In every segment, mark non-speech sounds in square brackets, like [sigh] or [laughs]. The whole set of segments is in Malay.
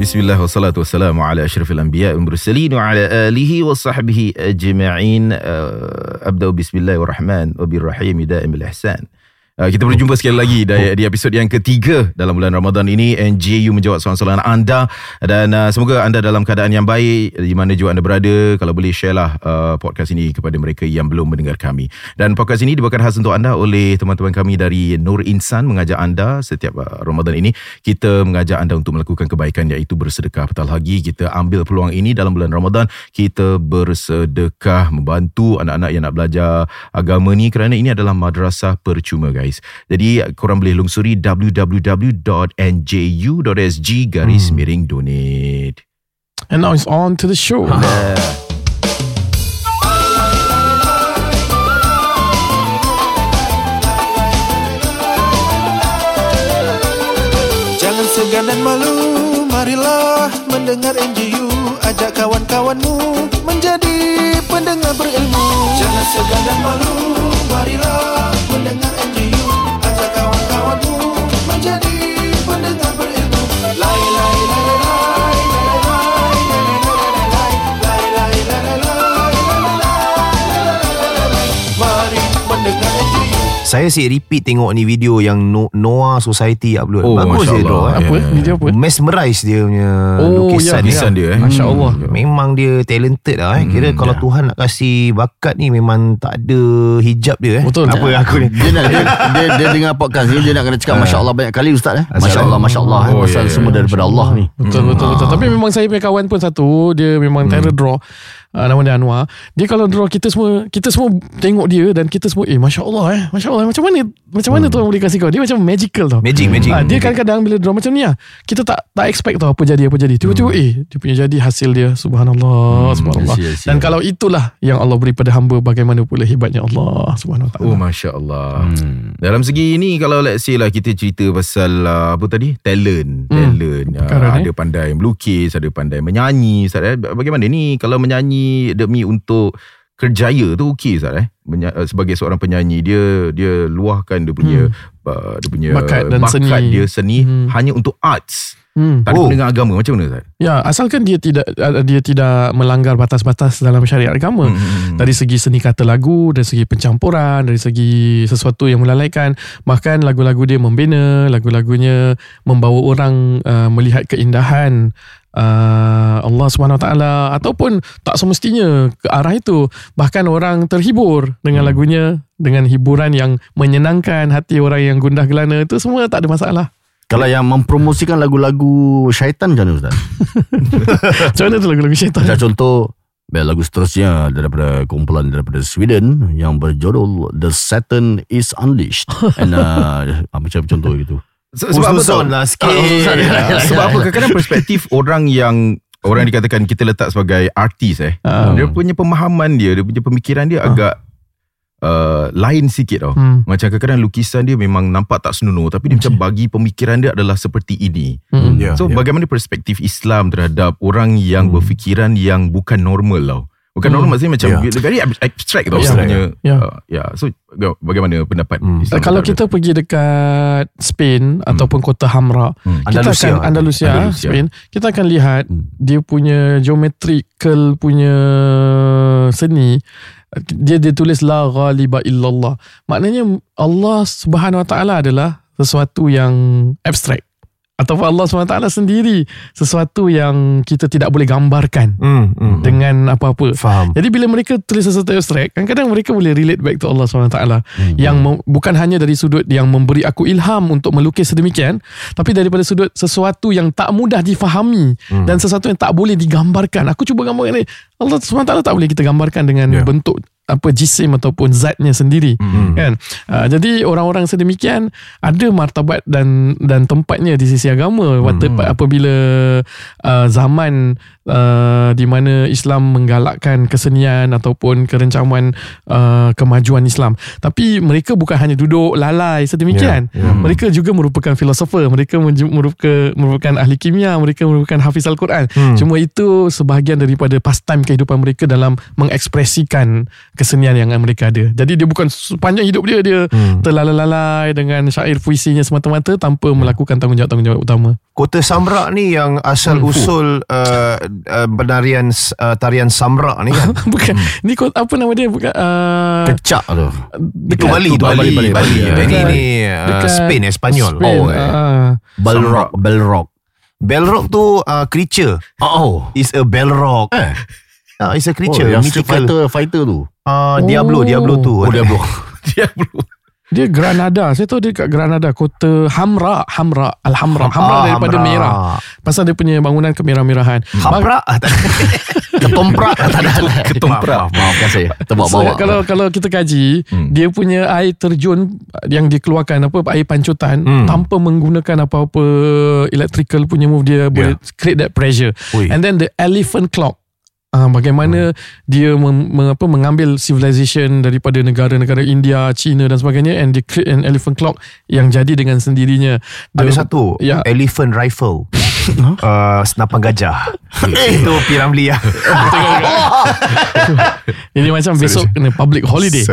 بسم الله والصلاة والسلام على أشرف الأنبياء والمرسلين وعلى آله وصحبه أجمعين. آه، أبدأ بسم الله الرحمن وبالرحيم دائم الإحسان. Uh, kita berjumpa sekali lagi di, di episod yang ketiga dalam bulan Ramadan ini. NJU menjawab soalan-soalan anda. Dan uh, semoga anda dalam keadaan yang baik di mana juga anda berada. Kalau boleh share lah uh, podcast ini kepada mereka yang belum mendengar kami. Dan podcast ini dibawakan khas untuk anda oleh teman-teman kami dari Nur Insan mengajak anda setiap uh, Ramadan ini. Kita mengajak anda untuk melakukan kebaikan iaitu bersedekah. Apatah lagi kita ambil peluang ini dalam bulan Ramadan. Kita bersedekah membantu anak-anak yang nak belajar agama ni. Kerana ini adalah madrasah percuma guys guys. Jadi korang boleh lungsuri www.nju.sg garis hmm. miring donate. And now it's on to the show. [laughs] Jangan segan dan malu, marilah mendengar NGU Ajak kawan-kawanmu menjadi pendengar berilmu Jangan segan dan malu, marilah mendengar NGU Tawa tawa tu menjadi pendeta Saya si repeat tengok ni video yang no- Noah Society upload. Oh, Bagus Masya dia. Allah. Eh. Apa? Ya, ya. Video apa? Mesmerize dia punya Oh, lukisan. ya, Lukisan dia eh. Masya Allah. Memang dia talented lah eh. Kira Hmm, kalau ya. Tuhan nak kasih bakat ni memang tak ada hijab dia eh. Betul. Apa aku ni? Dia nak dia, [laughs] dia, dia dengar podcast ni dia nak kena cakap masya Allah banyak kali ustaz eh. Masya Allah masya Allah eh. Oh, Pasal ya, ya, semua ya. daripada Allah ni. Betul betul betul. Tapi memang saya punya kawan pun satu, dia memang terror draw. Uh, nama dia Anwar. Dia kalau draw kita semua kita semua tengok dia dan kita semua eh masya-Allah eh. Masya-Allah macam mana macam mana Tuhan boleh kasih kau. Dia macam magical tau. Magic, magic. Ah, dia kadang-kadang bila draw macam ni lah Kita tak tak expect tau Apa jadi apa jadi Tiba-tiba eh Dia punya jadi hasil dia Subhanallah Subhanallah I see, I see. Dan kalau itulah Yang Allah beri pada hamba Bagaimana pula hebatnya Allah Subhanahu wa Oh Masya Allah Dalam segi ni Kalau let's say lah Kita cerita pasal uh, Apa tadi Talent Talent uh, Perkara ni. Ada pandai melukis Ada pandai menyanyi Ustaz, eh? Bagaimana ni Kalau menyanyi Demi untuk Kerjaya tu okey Ustaz eh Sebagai seorang penyanyi Dia Dia luahkan Dia punya uh, Dia punya Bakat dan seni. dia seni Hmm. Hanya untuk arts hmm. Tak ada Oh. dengan agama Macam mana Ustaz Ya asalkan dia tidak uh, Dia tidak melanggar batas-batas Dalam syariat agama Hmm. Dari segi seni kata lagu Dari segi pencampuran Dari segi sesuatu yang melalaikan Bahkan lagu-lagu dia membina Lagu-lagunya Membawa orang uh, Melihat keindahan uh, Allah SWT Ataupun tak semestinya Ke arah itu Bahkan orang terhibur Dengan lagunya Dengan hiburan yang Menyenangkan hati orang yang gundah gelana Itu semua tak ada masalah Kalau yang mempromosikan lagu-lagu syaitan macam mana ustaz? [laughs] Macam mana tu lagu-lagu syaitan Macam contoh Baik, lagu seterusnya daripada kumpulan daripada Sweden yang berjudul The Satan is Unleashed. [laughs] And uh, macam contoh gitu. Se- Sebab apa tau Usul-usul lah sikit. Ah, [laughs] Sebab apa kadang-kadang perspektif orang yang orang dikatakan kita letak sebagai artis eh. Ah. Dia punya pemahaman dia, dia punya pemikiran dia agak uh, lain sikit tau. Hmm. Macam kadang-kadang lukisan dia memang nampak tak senonoh tapi dia macam bagi pemikiran dia adalah seperti ini. Hmm. Ya, So ya. bagaimana perspektif Islam terhadap orang yang berfikiran yang bukan normal tau. Bukan Hmm. normal maksudnya macam Ya. very abstract tau sebenarnya. Ya. Uh, ya. So bagaimana pendapat Hmm. Islam Kalau kita pergi dekat Spain ataupun kota Hamra, Hmm. kita Andalusia. akan Andalusia, Andalusia. Spain, kita akan lihat Hmm. dia punya geometrical punya seni dia dia tulis la ghaliba illallah. Maknanya Allah Subhanahu Wa Taala adalah sesuatu yang abstrak ataupun Allah Taala sendiri sesuatu yang kita tidak boleh gambarkan Hmm, hmm. dengan apa-apa. Faham. Jadi bila mereka tulis sesuatu abstrak, kadang-kadang mereka boleh relate back to Allah SWT Hmm. yang mem- bukan hanya dari sudut yang memberi aku ilham untuk melukis sedemikian, tapi daripada sudut sesuatu yang tak mudah difahami Hmm. dan sesuatu yang tak boleh digambarkan. Aku cuba gambarkan ni. Allah SWT tak boleh kita gambarkan dengan Ya. bentuk apa jisim ataupun zatnya sendiri Hmm. kan uh, jadi orang-orang sedemikian ada martabat dan dan tempatnya di sisi agama waktu Hmm. apabila uh, zaman uh, di mana Islam menggalakkan kesenian ataupun kerencaman uh, kemajuan Islam tapi mereka bukan hanya duduk lalai sedemikian Ya, ya. mereka juga merupakan filosofer mereka merupakan merupakan ahli kimia mereka merupakan hafiz al-Quran Hmm. cuma itu sebahagian daripada pastime kehidupan mereka dalam mengekspresikan kesenian yang mereka ada. Jadi dia bukan sepanjang hidup dia dia Hmm. terlalai-lalai dengan syair puisinya semata-mata tanpa melakukan tanggungjawab-tanggungjawab utama. Kota Samrak ni yang asal Hmm. usul uh, uh, penarian uh, tarian Samrak ni kan. [laughs] bukan ni kot apa nama dia bukan uh, Kecak tu. Itu Bali, itu Bali, Bali. Bali. Bali. Ini Dekat- ni uh, dekat Spain, Espanyol. Spain, Oh, eh. ah. Bell rock, bell rock. Belrock tu uh, creature. Oh. Is a Belrock. Eh. Uh, it's a Oh, creature. yang Street mythical. Fighter fighter tu. Uh, Diablo, Oh. Diablo tu. Oh, Diablo. [laughs] Dia bro. Dia Granada. Saya tahu dia kat Granada, kota Hamra, Hamra, Al-Hamra. Hamra Ah, daripada Hamra. merah. Pasal dia punya bangunan kemerah-merahan. Hamra. Ah. [laughs] Ketomprak. [laughs] tak ada. Ketomprak. Maaf, maaf, maafkan saya. So, Terbawa-bawa. kalau kalau kita kaji Hmm. dia punya air terjun yang dikeluarkan apa air pancutan Hmm. tanpa menggunakan apa-apa electrical punya move dia boleh create that pressure Ui. and then the elephant clock Uh, bagaimana dia mem, mem, apa, mengambil civilization daripada negara-negara India, China dan sebagainya and they create an elephant clock yang jadi dengan sendirinya. The- Ada satu Ya. elephant rifle. uh, [laughs] senapan gajah. [laughs] Itu Piramli ya. [laughs] Ini macam besok kena public holiday.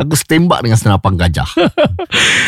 Aku tembak dengan senapan gajah. [laughs]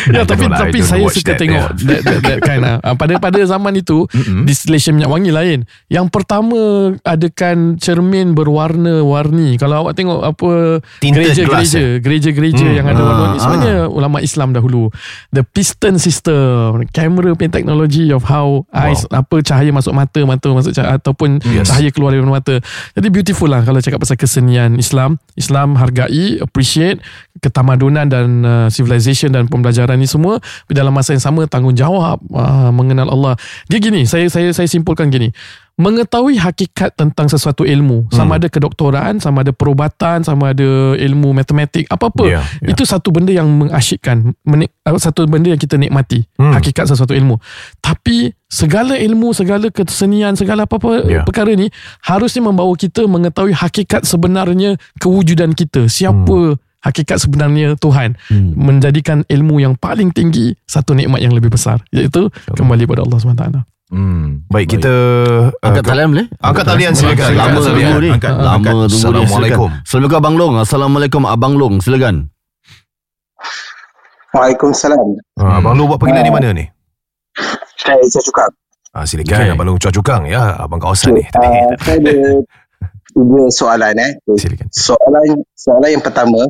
Ya, tapi lah, tapi I don't saya suka that, tengok that, that, that [laughs] kind lah. Ah, pada pada zaman itu distillation minyak wangi lain. Yang pertama adakan cermin berwarna-warni. Kalau awak tengok apa Tinted glass, gereja-gereja, gereja-gereja Hmm. yang ada Ah, warna-warni sebenarnya ulama Islam dahulu. The piston system, camera punya teknologi of how eyes apa cahaya masuk mata, mata masuk cahaya ataupun Yes. cahaya keluar dari mata. Jadi beautiful lah kalau cakap pasal kesenian Islam. Islam hargai, appreciate ketamadunan dan uh, civilization dan pembelajaran ni semua tapi dalam masa yang sama tanggungjawab uh, mengenal Allah. Dia gini, saya saya saya simpulkan gini. Mengetahui hakikat tentang sesuatu ilmu, sama ada kedoktoran, sama ada perubatan, sama ada ilmu matematik, apa-apa. Ya, ya. Itu satu benda yang mengasyikkan, menik, satu benda yang kita nikmati, Hmm. hakikat sesuatu ilmu. Tapi segala ilmu, segala kesenian, segala apa-apa Ya. perkara ni harusnya membawa kita mengetahui hakikat sebenarnya kewujudan kita. Siapa hakikat sebenarnya Tuhan Hmm. menjadikan ilmu yang paling tinggi satu nikmat yang lebih besar iaitu kembali pada Allah SWT. Hmm. Baik, kita uh, Angkat talian boleh? Angkat talian silakan. Lama Angkat tunggu ni. Angkat, Lama angkat. tunggu ni. Assalamualaikum. Silakan. Assalamualaikum Abang Long. Assalamualaikum Abang Long. Silakan. Waalaikumsalam. Ah, Abang Lu buat panggilan di mana ni? Saya saya cakap. Ah, silakan Okay. Abang Cuak Cukang ya, abang kawasan ni. Uh, saya ada tiga soalan eh. Silakan. Soalan soalan yang pertama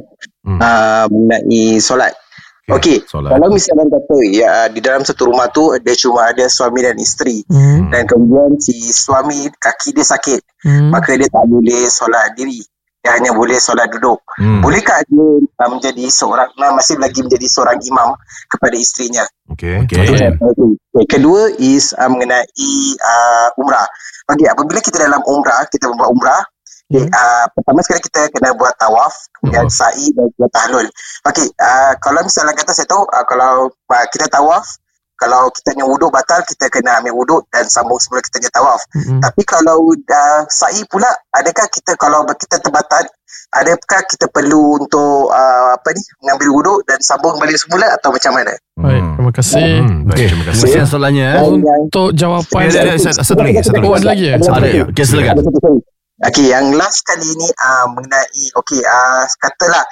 Hmm. uh, mengenai solat. Okey, Solat. kalau misalnya kata ya di dalam satu rumah tu dia cuma ada suami dan isteri Hmm. dan kemudian si suami kaki dia sakit Hmm. maka dia tak boleh solat diri. Dia hanya boleh solat duduk. Hmm. Bolehkah dia uh, menjadi seorang masih lagi menjadi seorang imam kepada isterinya? Okey. Okey. Okay. Okay. Kedua is uh, mengenai uh, umrah. Okay, apabila kita dalam umrah, kita membuat umrah, okay, uh, pertama sekali kita kena buat tawaf, kemudian Tawaf. sa'i dan juga tahlul. Okey, uh, kalau misalnya kata saya tahu, uh, kalau uh, kita tawaf, kalau kita punya wuduk batal, kita kena ambil wuduk dan sambung semula kita punya tawaf. Hmm. Tapi kalau uh, sa'i pula, adakah kita kalau kita terbatal, adakah kita perlu untuk uh, apa ni mengambil wuduk dan sambung balik semula atau macam mana? Baik, terima kasih. Hmm, baik, terima kasih. Kemudian soalannya. eh. Untuk jawapan Ya, ya, ya, satu satu lagi, satu Oh, lagi. ada lagi ya? Ada Ada. lagi. Okey, silakan. Okey, yang last kali ni uh, mengenai okey uh, katalah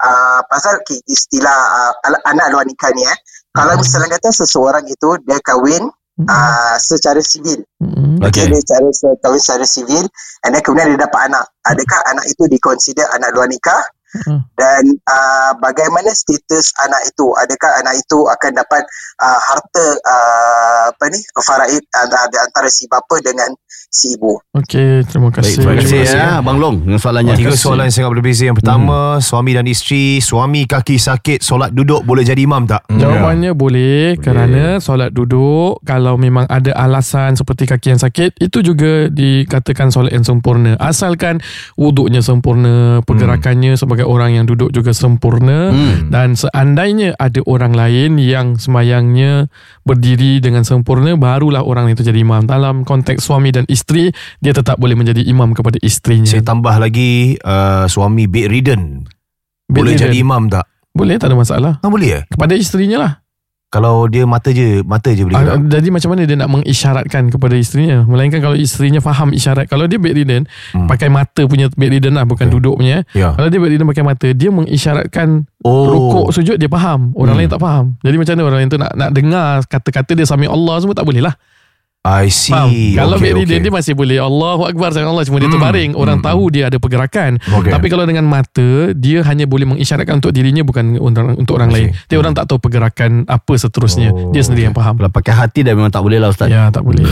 uh, pasal okay, istilah uh, al- anak luar nikah ni eh. Kalau misalnya kata seseorang itu dia kahwin uh, secara sivil. Hmm. Okay. Okey. Dia secara se- kahwin secara sivil and then kemudian dia dapat anak. Adakah anak itu dikonsider anak luar nikah? Hmm. Dan uh, bagaimana status anak itu? Adakah anak itu akan dapat uh, harta uh, apa ni faraid antara, antara si bapa dengan si ibu? Okey, terima kasih. Terima Terima kasih kasih, ya, ya. Abang Long dengan soalannya. Tiga soalan yang sangat berbeza. Yang pertama, suami dan isteri, suami kaki sakit, solat duduk boleh jadi imam tak? Hmm. Jawapannya boleh, kerana solat duduk kalau memang ada alasan seperti kaki yang sakit itu juga dikatakan solat yang sempurna asalkan wuduknya sempurna pergerakannya sebagai orang yang duduk juga sempurna Hmm. dan seandainya ada orang lain yang semayangnya berdiri dengan sempurna barulah orang itu jadi imam dalam konteks suami dan isteri dia tetap boleh menjadi imam kepada isterinya Saya tambah lagi uh, suami bedridden. Boleh Bedridden. jadi imam tak? boleh tak ada masalah Ah, boleh ya? kepada isterinya lah Kalau dia mata je Mata je boleh gerak jadi macam mana dia nak mengisyaratkan kepada isterinya Melainkan kalau isterinya faham isyarat Kalau dia bedridden Hmm. Pakai mata punya bedridden lah Bukan Okay. duduk punya Ya Kalau dia bedridden pakai mata Dia mengisyaratkan Oh Rukuk sujud dia faham Orang Hmm. lain tak faham Jadi macam mana orang lain tu nak, nak dengar Kata-kata dia sami Allah Semua tak boleh lah I see Faham? Kalau okay, bedridden okay. dia masih boleh Allahu Akbar sayang Allah Cuma dia Hmm. terbaring Orang Hmm. tahu dia ada pergerakan Okay. Tapi kalau dengan mata Dia hanya boleh mengisyaratkan Untuk dirinya Bukan orang, untuk orang I lain. Dia orang tak tahu pergerakan Apa seterusnya Oh, Dia sendiri yang faham Kalau pakai hati dah memang tak boleh lah Ustaz. Ya tak boleh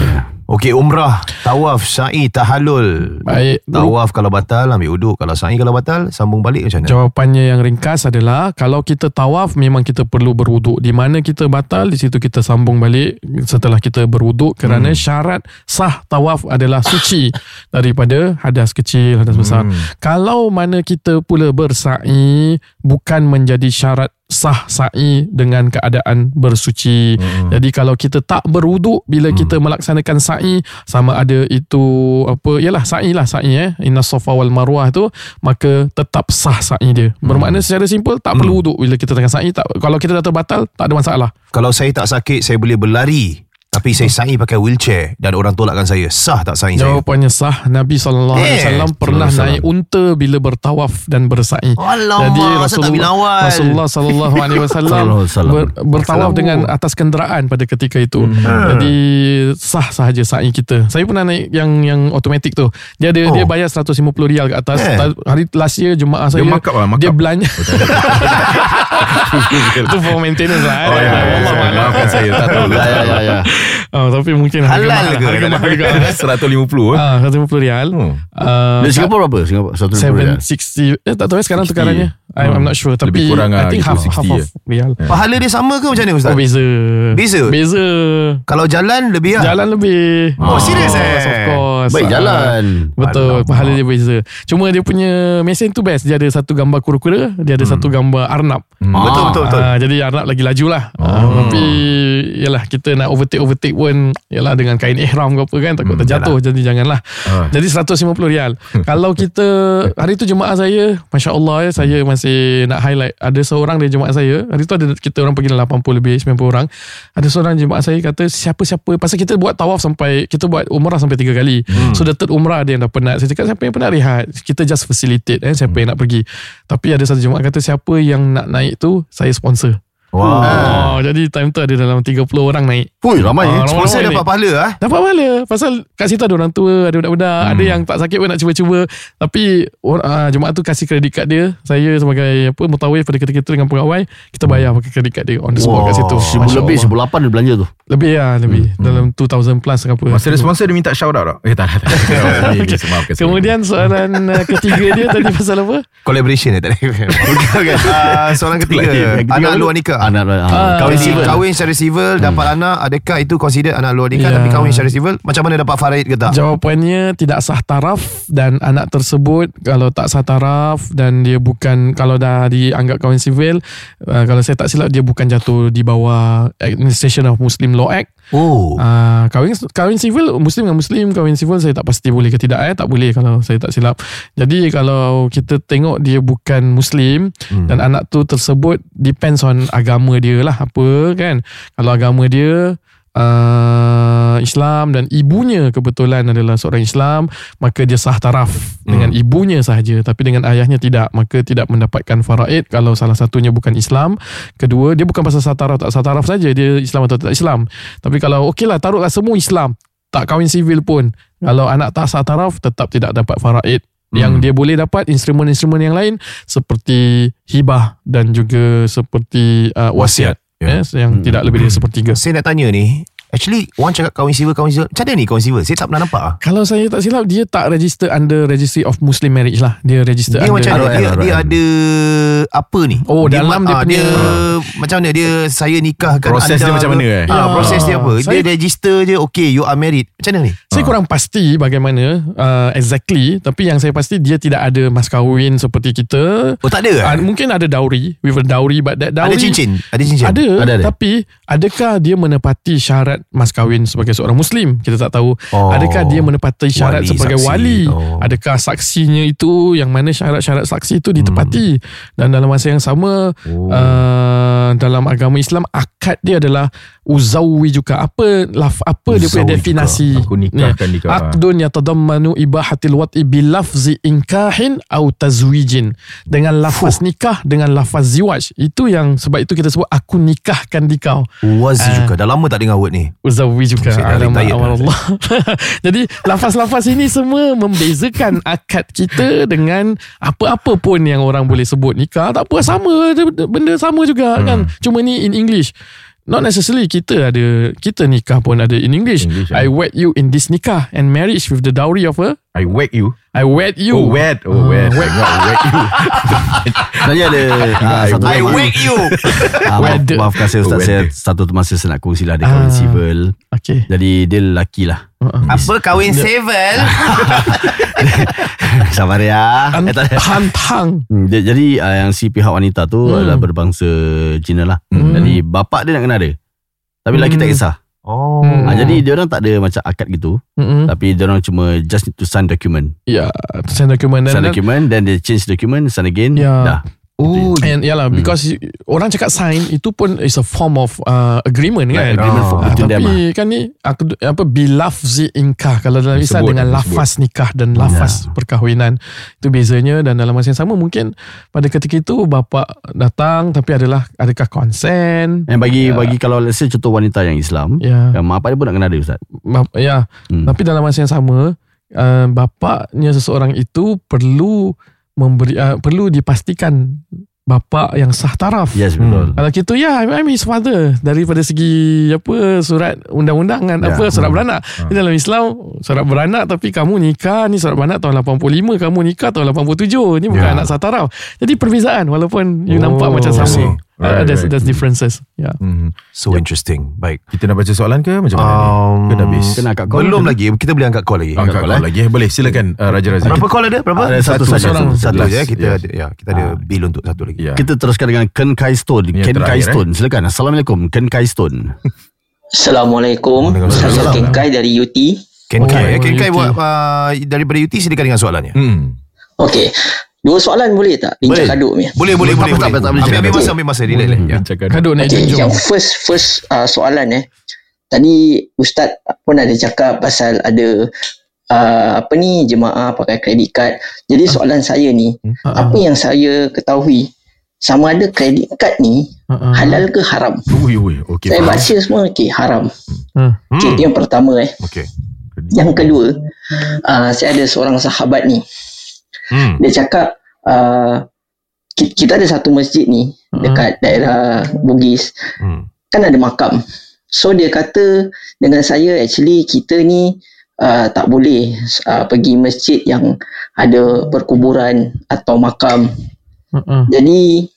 Okey umrah Tawaf Sa'i Tahallul Baik Tawaf kalau batal Ambil uduk Kalau sa'i kalau batal Sambung balik macam mana Jawapannya yang ringkas adalah kalau kita tawaf memang kita perlu berwuduk. Di mana kita batal di situ kita sambung balik setelah kita berwuduk kerana Hmm. syarat sah tawaf adalah suci [laughs] daripada hadas kecil, hadas besar. Hmm. Kalau mana kita pula bersa'i bukan menjadi syarat sah sa'i dengan keadaan bersuci. Hmm. Jadi kalau kita tak berwuduk bila kita melaksanakan sa'i sama ada itu apa yalah sa'i lah sa'i eh inna safa wal marwah tu maka tetap sah sa'i dia. Bermakna secara simple tak perlu wuduk bila kita tengah sa'i tak kalau kita dah terbatal tak ada masalah. Kalau saya tak sakit Saya boleh berlari Tapi saya sa'i pakai wheelchair Dan orang tolakkan saya Sah tak sa'i saya Jawapannya sah Nabi SAW Eh, pernah SAW. naik unta bila bertawaf dan bersa'i. Alamak, Jadi awal. Rasulullah sallallahu alaihi [laughs] wasallam wasallam. ber, bertawaf dengan atas kenderaan pada ketika itu. Jadi sah sahaja sa'i kita. Saya pernah naik yang yang automatik tu. Dia ada Oh. dia bayar 150 rial kat atas. Eh. Hari last year jemaah saya Dia markup lah, markup. dia belanja. [laughs] [laughs] itu for maintenance lah. Oh ya, ya, ya, maafkan saya tak tahu. Ya, ya, ya, ya. Oh, tapi mungkin harga Halal mahal. ke? Harga mahal juga. 150 [laughs] eh. Ah, 150 rial. Hmm. Uh, Di Singapura berapa? Singapura satu ribu ya. 760 eh, tak tahu eh sekarang 60. tukarannya I'm, I'm not sure tapi Lebih kurang I lah think gitu, half, half 60 of real Pahala dia sama ke macam mana Ustaz? oh beza Beza? beza Kalau jalan lebih lah jalan lebih Oh, serious eh? of course Baik Ah, jalan. Betul Alamak. Pahala dia beza Cuma dia punya Mesin tu best Dia ada satu gambar kura-kura Dia ada satu gambar Arnab Hmm. Betul betul betul Ah, Jadi Arnab lagi laju lah Ah, Tapi Yalah kita nak overtake-overtake pun Yalah dengan kain ihram ke apa kan Takut Hmm, terjatuh Jadi janganlah. Ah. Jadi 150 rial. Kalau kita Hari tu jemaah saya Masya Allah ya Saya masih nak highlight. Ada seorang dari jemaah saya Hari tu ada kita orang pergi 80 lebih 90 orang. Ada seorang jemaah saya kata Siapa-siapa Pasal kita buat tawaf sampai Kita buat umrah sampai 3 kali. So the third umrah ada yang dah penat Saya cakap siapa yang penat rehat? Kita just facilitate eh, Siapa yang nak pergi. Tapi ada satu jemaah kata Siapa yang nak naik tu Saya sponsor Wow oh, Jadi time tu ada dalam 30 orang naik Hui, ramai. Ah, eh. Sponsor ramai-ramai dapat pahala ah. Dapat pahala Pasal kat situ ada orang tua Ada budak-budak hmm. Ada yang tak sakit pun nak cuba-cuba Tapi uh, Jemaah tu kasih kredit kad dia Saya sebagai apa Mutawif pada ketika itu Dengan pegawai Kita bayar pakai kredit kad dia On the spot kat situ Seribu Masya lebih, seribu lapan dia belanja tu. Lebih lah Lebih Dalam 2000 plus apa Masa dia sponsor dia minta shout out tak? Eh tak tak. saya. [laughs] Kemudian soalan uh, ketiga dia Tadi pasal apa Collaboration eh tadi okay, okay. Uh, Soalan ketiga ketiga Anak apa? luar nikah Anak luar. Ah, ah, Kahwin civil. kahwin secara civil Dapat anak Adakah itu consider anak luar nikah Ya. Tapi kahwin secara civil Macam mana dapat faraid ke tak? Jawapannya tidak sah taraf dan anak tersebut kalau tak sah taraf dan dia bukan kalau dah dianggap kahwin sivil uh, kalau saya tak silap dia bukan jatuh di bawah Administration of Muslim Law Act Oh Uh, kahwin kahwin civil muslim dengan muslim kahwin civil saya tak pasti boleh ke tidak eh tak boleh kalau saya tak silap. Jadi kalau kita tengok dia bukan muslim hmm. dan anak tu tersebut depends on agama dia lah apa kan. Kalau agama dia uh, Islam dan ibunya kebetulan adalah seorang Islam maka dia sah taraf dengan ibunya sahaja. Tapi dengan ayahnya tidak maka tidak mendapatkan faraid kalau salah satunya bukan Islam. Kedua dia bukan pasal sah taraf tak sah taraf saja. Dia Islam atau tak Islam. Tapi kalau okeylah taruhlah semua Islam. Tak kahwin sivil pun. Kalau anak tak sah taraf tetap tidak dapat faraid. Yang dia boleh dapat instrumen-instrumen yang lain seperti hibah dan juga seperti uh, wasiat Ya. yes, yang tidak lebih dari sepertiga Saya nak tanya ni Actually Orang cakap kahwin civil Kahwin civil Macam mana ni kahwin civil Saya tak pernah nampak ah. Kalau saya tak silap Dia tak register under Registry of Muslim Marriage lah. Dia register Dia under macam mana? ROM, dia, dia ada Apa ni? Oh, dia, dalam dia ah, punya- Macam mana? Dia Saya nikahkan Proses anda dia macam mana, eh? Ya. Proses dia apa? Dia Saya- register je Okay you are married. Macam mana ni? Saya kurang pasti bagaimana uh, exactly. Tapi yang saya pasti Dia tidak ada mas kahwin seperti kita. Oh tak ada uh, uh, Mungkin ada dowry With a dowry But that dowry Ada cincin? Ada cincin? Ada, Ada, ada. Tapi Adakah dia menepati syarat syarat mas kahwin sebagai seorang muslim kita tak tahu Oh. adakah dia menepati syarat Wali, sebagai saksi. wali Oh. adakah saksinya itu yang mana syarat-syarat saksi itu ditepati dan dalam masa yang sama Oh. uh, dalam agama Islam akad dia adalah uzawi juga apa laf, apa dia punya Uzawi definisi Aku nikahkan di kau. Aqdun yatadammanu ibahatil wat'i bilafzi inkahin au tazwijin. Dengan lafaz nikah dengan lafaz ziwaj. Itu yang sebab itu kita sebut aku nikahkan di kau. Wazi juga. Dah lama tak dengar word ni. Uzawi juga. Alamak. Allah. [laughs] Jadi lafaz-lafaz ini semua membezakan akad kita dengan apa-apa pun yang orang boleh sebut nikah. Tak apa sama benda sama juga kan. Cuma ni in English. Not necessarily kita ada kita nikah pun ada in English. English, I wed you in this nikah and marriage with the dowry of a I whack you. I wed you. Oh, wed. Oh, wed. Not whack you. [laughs] Sebenarnya ada ah, I satu I tema. wake you. [laughs] Ah, maaf, Wed. maafkan saya Ustaz Oh, Saya wed. satu masa saya nak kongsi lah Dia kahwin Ah. civil Okay. Jadi dia lelaki lah Apa kahwin civil? [laughs] Sabar ya An- eh. Hantang. Hmm, dia, Jadi uh, yang si pihak wanita tu Hmm. adalah berbangsa Cina lah Hmm. Jadi bapak dia nak kenal dia Tapi lelaki tak Hmm. kisah Oh. Hmm. Ah, Jadi dia orang tak ada macam akad gitu Mm-mm. Tapi dia orang cuma just need to sign document Ya, sign document dan, Sign document Then they change document Sign again Ya. Dah Oh, And yalah Hmm. because you- orang cakap sign itu pun is a form of uh, agreement kan. agreement Ah, for between tapi them kan ni aku apa bilafzi inkah kalau dalam Islam dengan lafaz nikah dan lafaz perkahwinan. Itu bezanya dan dalam masa yang sama mungkin pada ketika itu bapa datang tapi adalah adakah konsen? And bagi bagi kalau let's say contoh wanita yang Islam ya. yang mak dia pun nak kenal dia Ustaz. Ya. Hmm. Tapi dalam masa yang sama uh, bapaknya seseorang itu perlu memberi uh, perlu dipastikan bapa yang sah taraf. Yes betul Kalau gitu ya I'm, I'm his father daripada segi apa surat undang-undangan Ya. apa surat beranak. Di dalam Islam surat beranak tapi kamu nikah ni surat beranak tahun 85 kamu nikah tahun 87 ni bukan Ya. anak sah taraf. Jadi perbezaan walaupun you Oh, nampak macam I sama. Uh, Right, there's, right. there's differences. Ya. Hmm. So interesting. Baik. Kita nak baca soalan ke macam mana ni? Um, Ke dah habis? Kena angkat call Belum lagi. Kita boleh angkat call lagi. Angkat call, call eh? lagi. Boleh silakan uh, Raja Razak. Berapa call ada? Berapa? Ada satu saja. seorang. Satu je. Kita Yes. ada, ya, kita ada bill untuk satu lagi. Ya. Kita teruskan dengan Ken Kai Stone Yang Ken terakhir, Kai eh. Stone Silakan Assalamualaikum Ken Kai Stone Assalamualaikum. Saya Ken Kai dari UT. Ken Kai. Eh. Ken Kai buat uh, daripada UT silakan dengan soalannya. Hmm. Okey. Dua soalan boleh tak? Bincang Boleh. kaduk ni. Boleh, boleh, boleh. apa, tak apa, tak boleh Ambil, masa, ambil masa. Relax, relax. Ya. Cakap. Kaduk naik junjung. yang first first uh, soalan eh. Tadi ustaz pun ada cakap pasal ada uh, apa ni jemaah pakai kredit card. Jadi soalan saya ni, Uh-uh. apa yang saya ketahui sama ada kredit card ni Uh-uh. halal ke haram? Ui, ui. Okey. Saya baca semua okey haram. Hmm. Okey, itu yang pertama eh. Okey. Yang kedua, uh, saya ada seorang sahabat ni. Hmm. Dia cakap uh, ki- kita ada satu masjid ni Hmm. dekat daerah Bugis. Hmm. kan ada makam. So dia kata dengan saya actually kita ni uh, tak boleh uh, pergi masjid yang ada perkuburan atau makam. Uh-uh. Jadi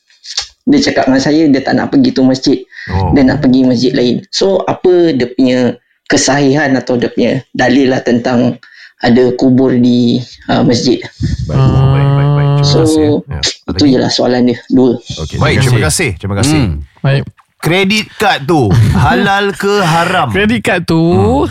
dia cakap dengan saya dia tak nak pergi tu masjid. Oh. Dia nak pergi masjid lain. So apa dia punya kesahihan atau dia punya dalil lah tentang ada kubur di uh, masjid. Baik, baik, baik, baik. Terima So, kasih. Ya. Ada Itu je lah soalan dia. Dua. Okey. Baik, terima kasih. Terima kasih. Hmm. Baik. Kredit kad tu halal ke haram? Credit card tu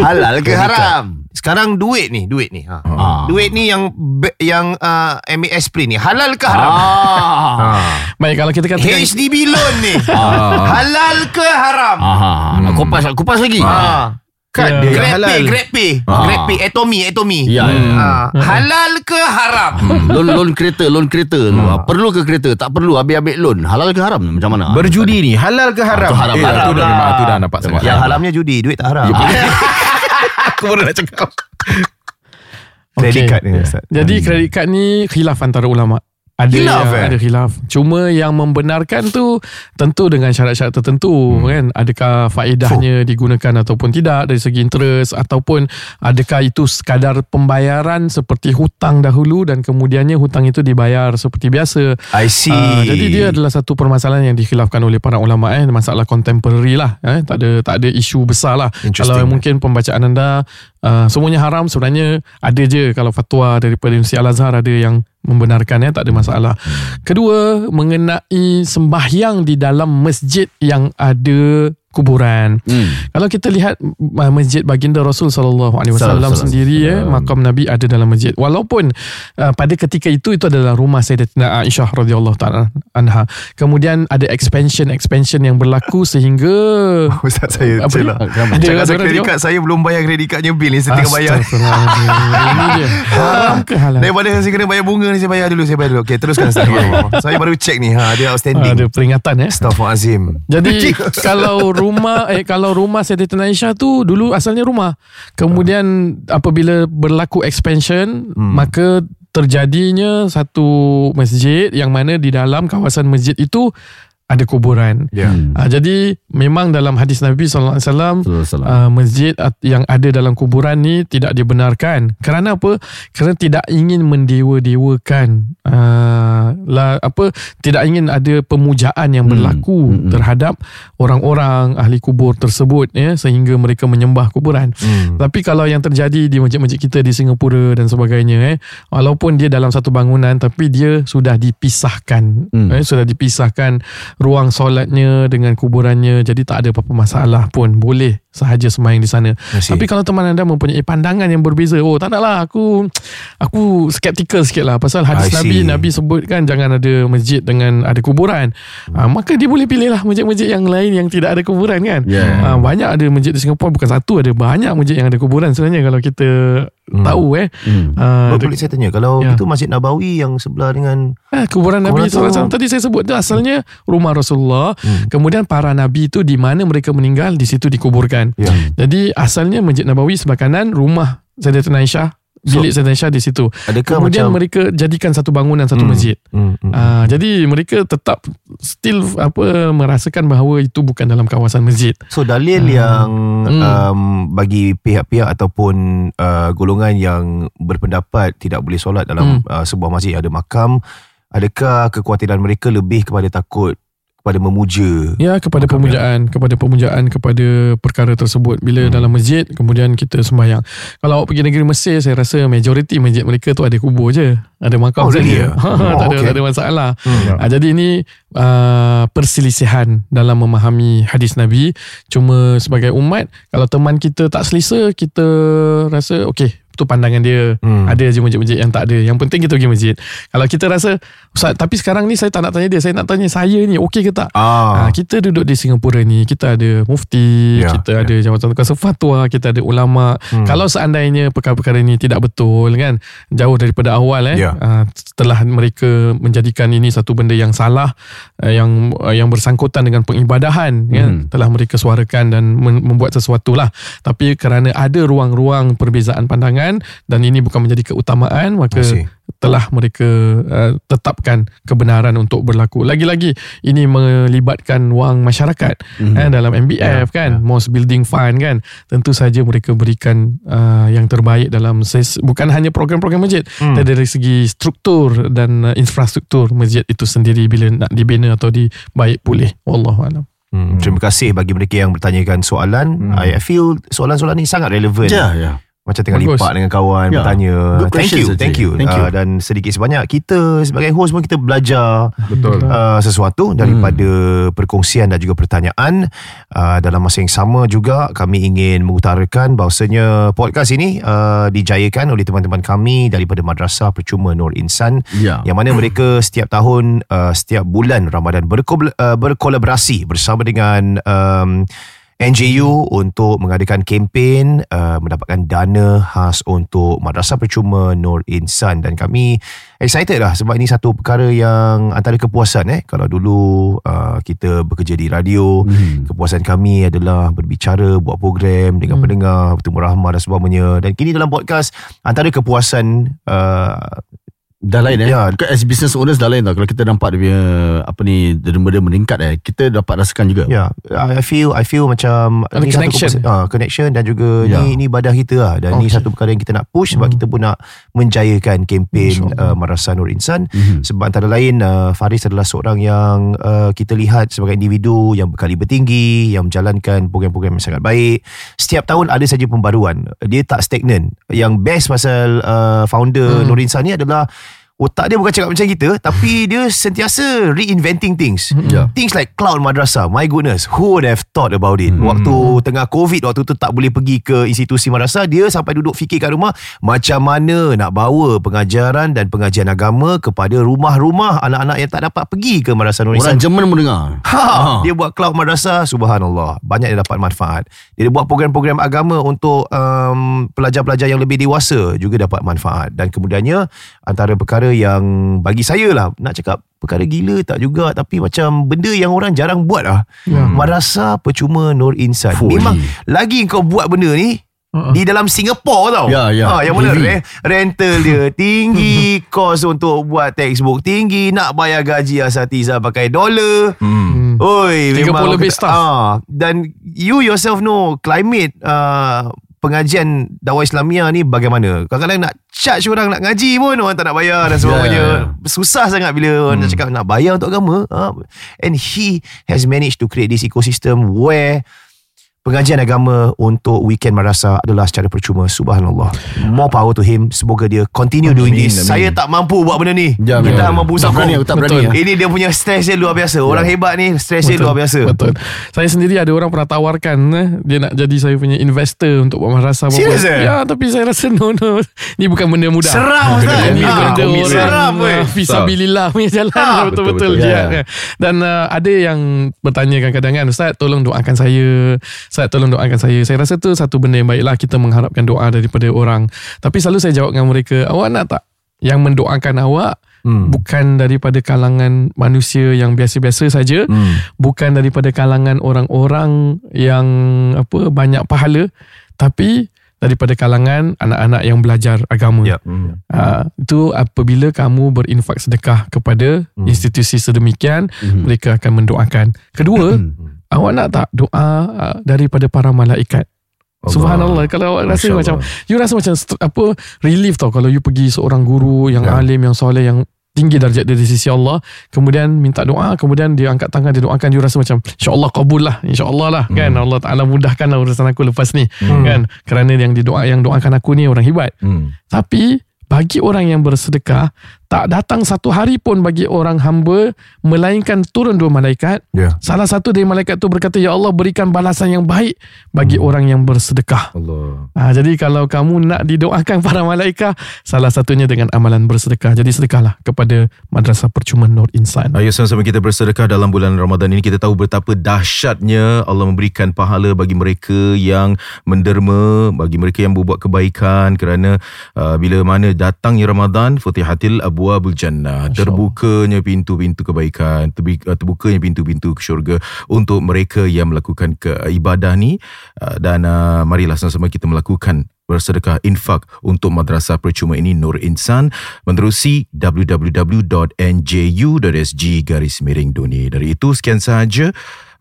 Halal ke haram? Sekarang duit ni, duit ni. Ha. Ah. Duit ni yang yang uh, MAS Print ni halal ke haram? Ah. Ha. Baik kalau kita katakan HDB loan ni Ah. halal ke haram? Ah, nak kupas kupas lagi. Ha. Kad Ya. dia yang Grab halal. pay, Grab pay, Ah. Grab pay, Atomy, Atomy. Ya, ya, ya. Ha. Halal ke haram? Hmm, [laughs] loan loan kereta, loan kereta. Ah, Perlu ke kereta? Tak perlu ambil-ambil loan. Halal ke haram? Macam mana? Berjudi ni halal ke haram? Ah, tu haram. Eh, Haram tu dah lah. tu dah nampak sangat. Yang haramnya judi, duit tak haram. [laughs] Aku baru nak cakap. Credit Okey. card ni Ustaz. Jadi kredit card ni khilaf antara ulama. Ada Khilaf, yang eh? ada khilaf. Cuma yang membenarkan tu tentu dengan syarat-syarat tertentu hmm. kan. Adakah faedahnya digunakan ataupun tidak dari segi interest ataupun adakah itu sekadar pembayaran seperti hutang dahulu dan kemudiannya hutang itu dibayar seperti biasa. I see. Uh, jadi dia adalah satu permasalahan yang dikhilafkan oleh para ulama eh masalah contemporary lah eh tak ada tak ada isu besar lah kalau mungkin pembacaan anda uh, semuanya haram sebenarnya. Ada je kalau fatwa daripada Universiti Al-Azhar ada yang membenarkan eh tak ada masalah. Kedua mengenai sembahyang di dalam masjid yang ada kuburan. Hmm. Kalau kita lihat uh, masjid baginda Rasul sallallahu alaihi wasallam sendiri ya, salam. makam Nabi ada dalam masjid. Walaupun uh, pada ketika itu itu adalah rumah Sayyidatina Aisyah radhiyallahu taala anha. Kemudian ada expansion expansion yang berlaku sehingga [laughs] Ustaz saya Apa dia? lah. Ada Cakap ada pasal orang kredit kad saya belum bayar kredit kadnya bil ni saya tengah bayar. Ini dia. Haram ke halal? Daripada saya kena bayar bunga ni saya bayar dulu saya bayar dulu. Okey teruskan Ustaz. [laughs] saya baru check ni ha dia Ada outstanding. peringatan ya. Astaghfirullahalazim. Jadi [laughs] kalau rumah [laughs] eh kalau rumah Sayyidatina Aisyah tu dulu asalnya rumah. Kemudian apabila berlaku expansion Hmm. maka terjadinya satu masjid yang mana di dalam kawasan masjid itu ada kuburan. Ya. Hmm. Ah, jadi memang dalam hadis Nabi sallallahu alaihi wasallam uh, masjid yang ada dalam kuburan ni tidak dibenarkan. Kerana apa? Kerana tidak ingin mendewa-dewakan uh, lah apa tidak ingin ada pemujaan yang Hmm. berlaku Hmm, hmm. terhadap orang-orang ahli kubur tersebut ya sehingga mereka menyembah kuburan. Hmm. Tapi kalau yang terjadi di masjid-masjid kita di Singapura dan sebagainya eh walaupun dia dalam satu bangunan tapi dia sudah dipisahkan Hmm. eh sudah dipisahkan ruang solatnya dengan kuburannya. Jadi tak ada apa-apa masalah pun. Boleh sahaja semayang di sana. Masih. Tapi kalau teman anda mempunyai pandangan yang berbeza, oh tak nak lah aku aku skeptikal sikit lah pasal hadis Nabi. Nabi sebutkan jangan ada masjid dengan ada kuburan. Ha, maka dia boleh pilih lah masjid-masjid yang lain yang tidak ada kuburan kan. Yeah. Ha, banyak ada masjid di Singapura bukan satu ada banyak masjid yang ada kuburan sebenarnya kalau kita Hmm. tahu eh. Hmm. Ha, Boleh saya tanya kalau Ya. itu Masjid Nabawi yang sebelah dengan Ah, kuburan Nabi Kuburan tu- SAW Tadi saya sebut dia asalnya rumah Rasulullah Hmm. Kemudian para Nabi itu Di mana mereka meninggal Di situ dikuburkan ya. Jadi asalnya Masjid Nabawi sebelah kanan Rumah Sayyidatina Aisyah Bilik Sayyidatina Aisyah di situ Kemudian macam mereka jadikan satu bangunan Satu Hmm. masjid Hmm, hmm. Ah, Jadi mereka tetap Still apa Merasakan bahawa Itu bukan dalam kawasan masjid So dalil Hmm. yang Hmm. um, bagi pihak-pihak ataupun uh, golongan yang berpendapat tidak boleh solat dalam uh, sebuah masjid yang ada makam, adakah kekhawatiran mereka lebih kepada takut kepada memuja? Ya kepada Makam pemujaan kepada pemujaan kepada perkara tersebut bila Hmm. dalam masjid kemudian kita sembahyang. Kalau awak pergi negeri Mesir saya rasa majoriti masjid mereka tu ada kubur je, ada makam Oh, really? saja. [laughs] Oh, tak ada okay. tak ada masalah. Hmm. Ah, jadi ini uh, perselisihan dalam memahami hadis Nabi. Cuma sebagai umat kalau teman kita tak selesa kita rasa okey tu pandangan dia. Hmm. Ada je masjid-masjid yang tak ada. Yang penting kita pergi masjid. Kalau kita rasa Ustaz, tapi sekarang ni saya tak nak tanya dia, saya nak tanya saya ni okey ke tak? Ah, Ha, kita duduk di Singapura ni kita ada mufti, Ya, kita ada jawatan kuasa fatwa, kita ada ulama. Hmm. Kalau seandainya perkara-perkara ini tidak betul kan, jauh daripada awal eh, Ya. ha, setelah mereka menjadikan ini satu benda yang salah eh, yang eh, yang bersangkutan dengan pengibadahan kan, Hmm. telah mereka suarakan dan membuat sesuatu lah. Tapi kerana ada ruang-ruang perbezaan pandangan dan ini bukan menjadi keutamaan, maka telah mereka uh, tetapkan kebenaran untuk berlaku. Lagi-lagi ini melibatkan wang masyarakat Mhm. eh, dalam MBF Ya, kan, Mosque Building Fund kan. Tentu saja mereka berikan uh, yang terbaik dalam ses- bukan hanya program-program masjid, Hmm. tapi dari segi struktur dan uh, infrastruktur masjid itu sendiri bila nak dibina atau dibaik pulih. Wallahu a'lam. Hmm. Terima kasih bagi mereka yang bertanyakan soalan. Hmm. I feel soalan-soalan ni sangat relevan. Ya, ya. Macam tengah Bagus. lipat dengan kawan Ya. bertanya. Good Thank you, thank you. Thank you. Uh, dan sedikit sebanyak kita sebagai host pun kita belajar Betul. uh, sesuatu daripada perkongsian dan juga pertanyaan. Uh, dalam masa yang sama juga kami ingin mengutarakan bahawasanya podcast ini uh, dijayakan oleh teman-teman kami daripada Madrasah Percuma Nur Insan Ya. yang mana mereka setiap tahun uh, setiap bulan Ramadan berko- uh, berkolaborasi bersama dengan um, NJU untuk mengadakan kempen uh, mendapatkan dana khas untuk Madrasah Percuma Nur Insan dan kami excited lah sebab ini satu perkara yang antara kepuasan eh kalau dulu uh, kita bekerja di radio Hmm. kepuasan kami adalah berbicara buat program dengan Hmm. pendengar bertemu rahmah dan sebagainya dan kini dalam podcast antara kepuasan uh, Dah lain eh Ya. As business owners dah lain tau Kalau kita nampak dia punya Apa ni Derma-derma meningkat eh Kita dapat rasakan juga Ya, yeah, I feel I feel macam Ada ni connection. satu uh, connection dan juga Ya. ni ni badah kita lah dan ni Okay. satu perkara yang kita nak push sebab Hmm. kita pun nak menjayakan kempen uh, Madrasah Nur Insan Mhm. sebab antara lain uh, Faris adalah seorang yang uh, kita lihat sebagai individu yang berkali bertinggi yang menjalankan program-program yang sangat baik setiap tahun ada saja pembaruan dia tak stagnan yang best pasal uh, founder Hmm. Nur Insan ni adalah otak dia bukan cakap macam kita tapi dia sentiasa reinventing things. Ya. Things like cloud madrasah. My goodness, who would have thought about it? Waktu tengah COVID, waktu tu tak boleh pergi ke institusi madrasah, dia sampai duduk fikir kat rumah macam mana nak bawa pengajaran dan pengajian agama kepada rumah-rumah anak-anak yang tak dapat pergi ke madrasah Nur Orang. Jerman mendengar. Ha, dia buat cloud madrasah subhanallah banyak dia dapat manfaat dia buat program-program agama untuk um, pelajar-pelajar yang lebih dewasa juga dapat manfaat dan kemudiannya antara perkara yang bagi saya lah nak cakap perkara gila tak juga tapi macam benda yang orang jarang buat lah Ya. madrasah percuma Nur Insan Fuh, memang lagi kau buat benda ni Uh-uh. di dalam Singapore tau. Ya, ya. Ha, yang mana re- rental dia [laughs] tinggi, kos untuk buat textbook tinggi, nak bayar gaji asatiza pakai dolar. Hmm. Oi, 30 memang lebih staff. Ah, dan you yourself know climate uh, pengajian dakwah Islamia ni bagaimana? Kadang-kadang nak charge orang nak ngaji pun orang tak nak bayar dan sebagainya. Yeah. Susah sangat bila orang nak cakap nak bayar untuk agama. Ah, and he has managed to create this ecosystem where pengajian agama untuk weekend madrasah adalah secara percuma subhanallah more power to him semoga dia continue doing this amin. saya tak mampu buat benda ni Ya, kita ya. mampu Tak berani, tak berani. Ya. ini dia punya stress dia luar biasa orang hebat ni stress dia luar biasa Betul. Saya sendiri ada orang pernah tawarkan eh, dia nak jadi saya punya investor untuk buat madrasah. Serius eh? Ya, tapi saya rasa no no. Ni bukan benda mudah. Seram, Ustaz. Ini Ah, benda orang Seram, weh. ah, Fisabilillah punya jalan Ah, betul-betul betul-betul. Ya. kan. Dan uh, ada yang bertanya kadang-kadang kan Ustaz tolong doakan saya. Ustaz tolong doakan saya. Saya rasa tu satu benda yang baiklah kita mengharapkan doa daripada orang. Tapi selalu saya jawab dengan mereka, awak nak tak yang mendoakan awak Hmm. bukan daripada kalangan manusia yang biasa-biasa saja Hmm. bukan daripada kalangan orang-orang yang apa banyak pahala tapi daripada kalangan anak-anak yang belajar agama. Ya. Hmm. Uh, itu apabila kamu berinfak sedekah kepada Hmm. institusi sedemikian, Mhm. mereka akan mendoakan. Kedua, awak nak tak doa uh, daripada para malaikat? Allah. Subhanallah kalau awak rasa Masya macam Allah. you rasa macam apa relief tau kalau you pergi seorang guru yang Ya. alim yang soleh yang tinggi darjat dia di sisi Allah kemudian minta doa kemudian dia angkat tangan dia doakan you rasa macam insyaallah kabul lah insyaallah lah kan Allah Taala mudahkan lah urusan aku lepas ni Hmm. kan kerana yang didoa yang doakan aku ni orang hebat Hmm. tapi bagi orang yang bersedekah tak datang satu hari pun bagi orang hamba melainkan turun dua malaikat Ya. salah satu dari malaikat tu berkata ya Allah berikan balasan yang baik bagi orang yang bersedekah Allah. Ha, jadi kalau kamu nak didoakan para malaikat, salah satunya dengan amalan bersedekah. Jadi sedekahlah kepada Madrasah Percuma Nur Insan. Ayo sama-sama kita bersedekah dalam bulan Ramadan ini. Kita tahu betapa dahsyatnya Allah memberikan pahala bagi mereka yang menderma, bagi mereka yang berbuat kebaikan kerana uh, bila mana datangnya Ramadan, futihatil abwabul jannah. Terbukanya pintu-pintu kebaikan, uh, terbukanya pintu-pintu ke syurga untuk mereka yang melakukan ke ibadah ni uh, dan marilah sama-sama kita melakukan bersedekah infak untuk madrasah percuma ini Nur Insan menerusi www.nju.sg garis miring duni. Dari itu sekian sahaja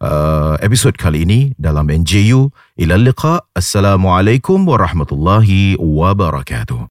uh, episod kali ini dalam NJU. Ila liqa. Assalamualaikum warahmatullahi wabarakatuh.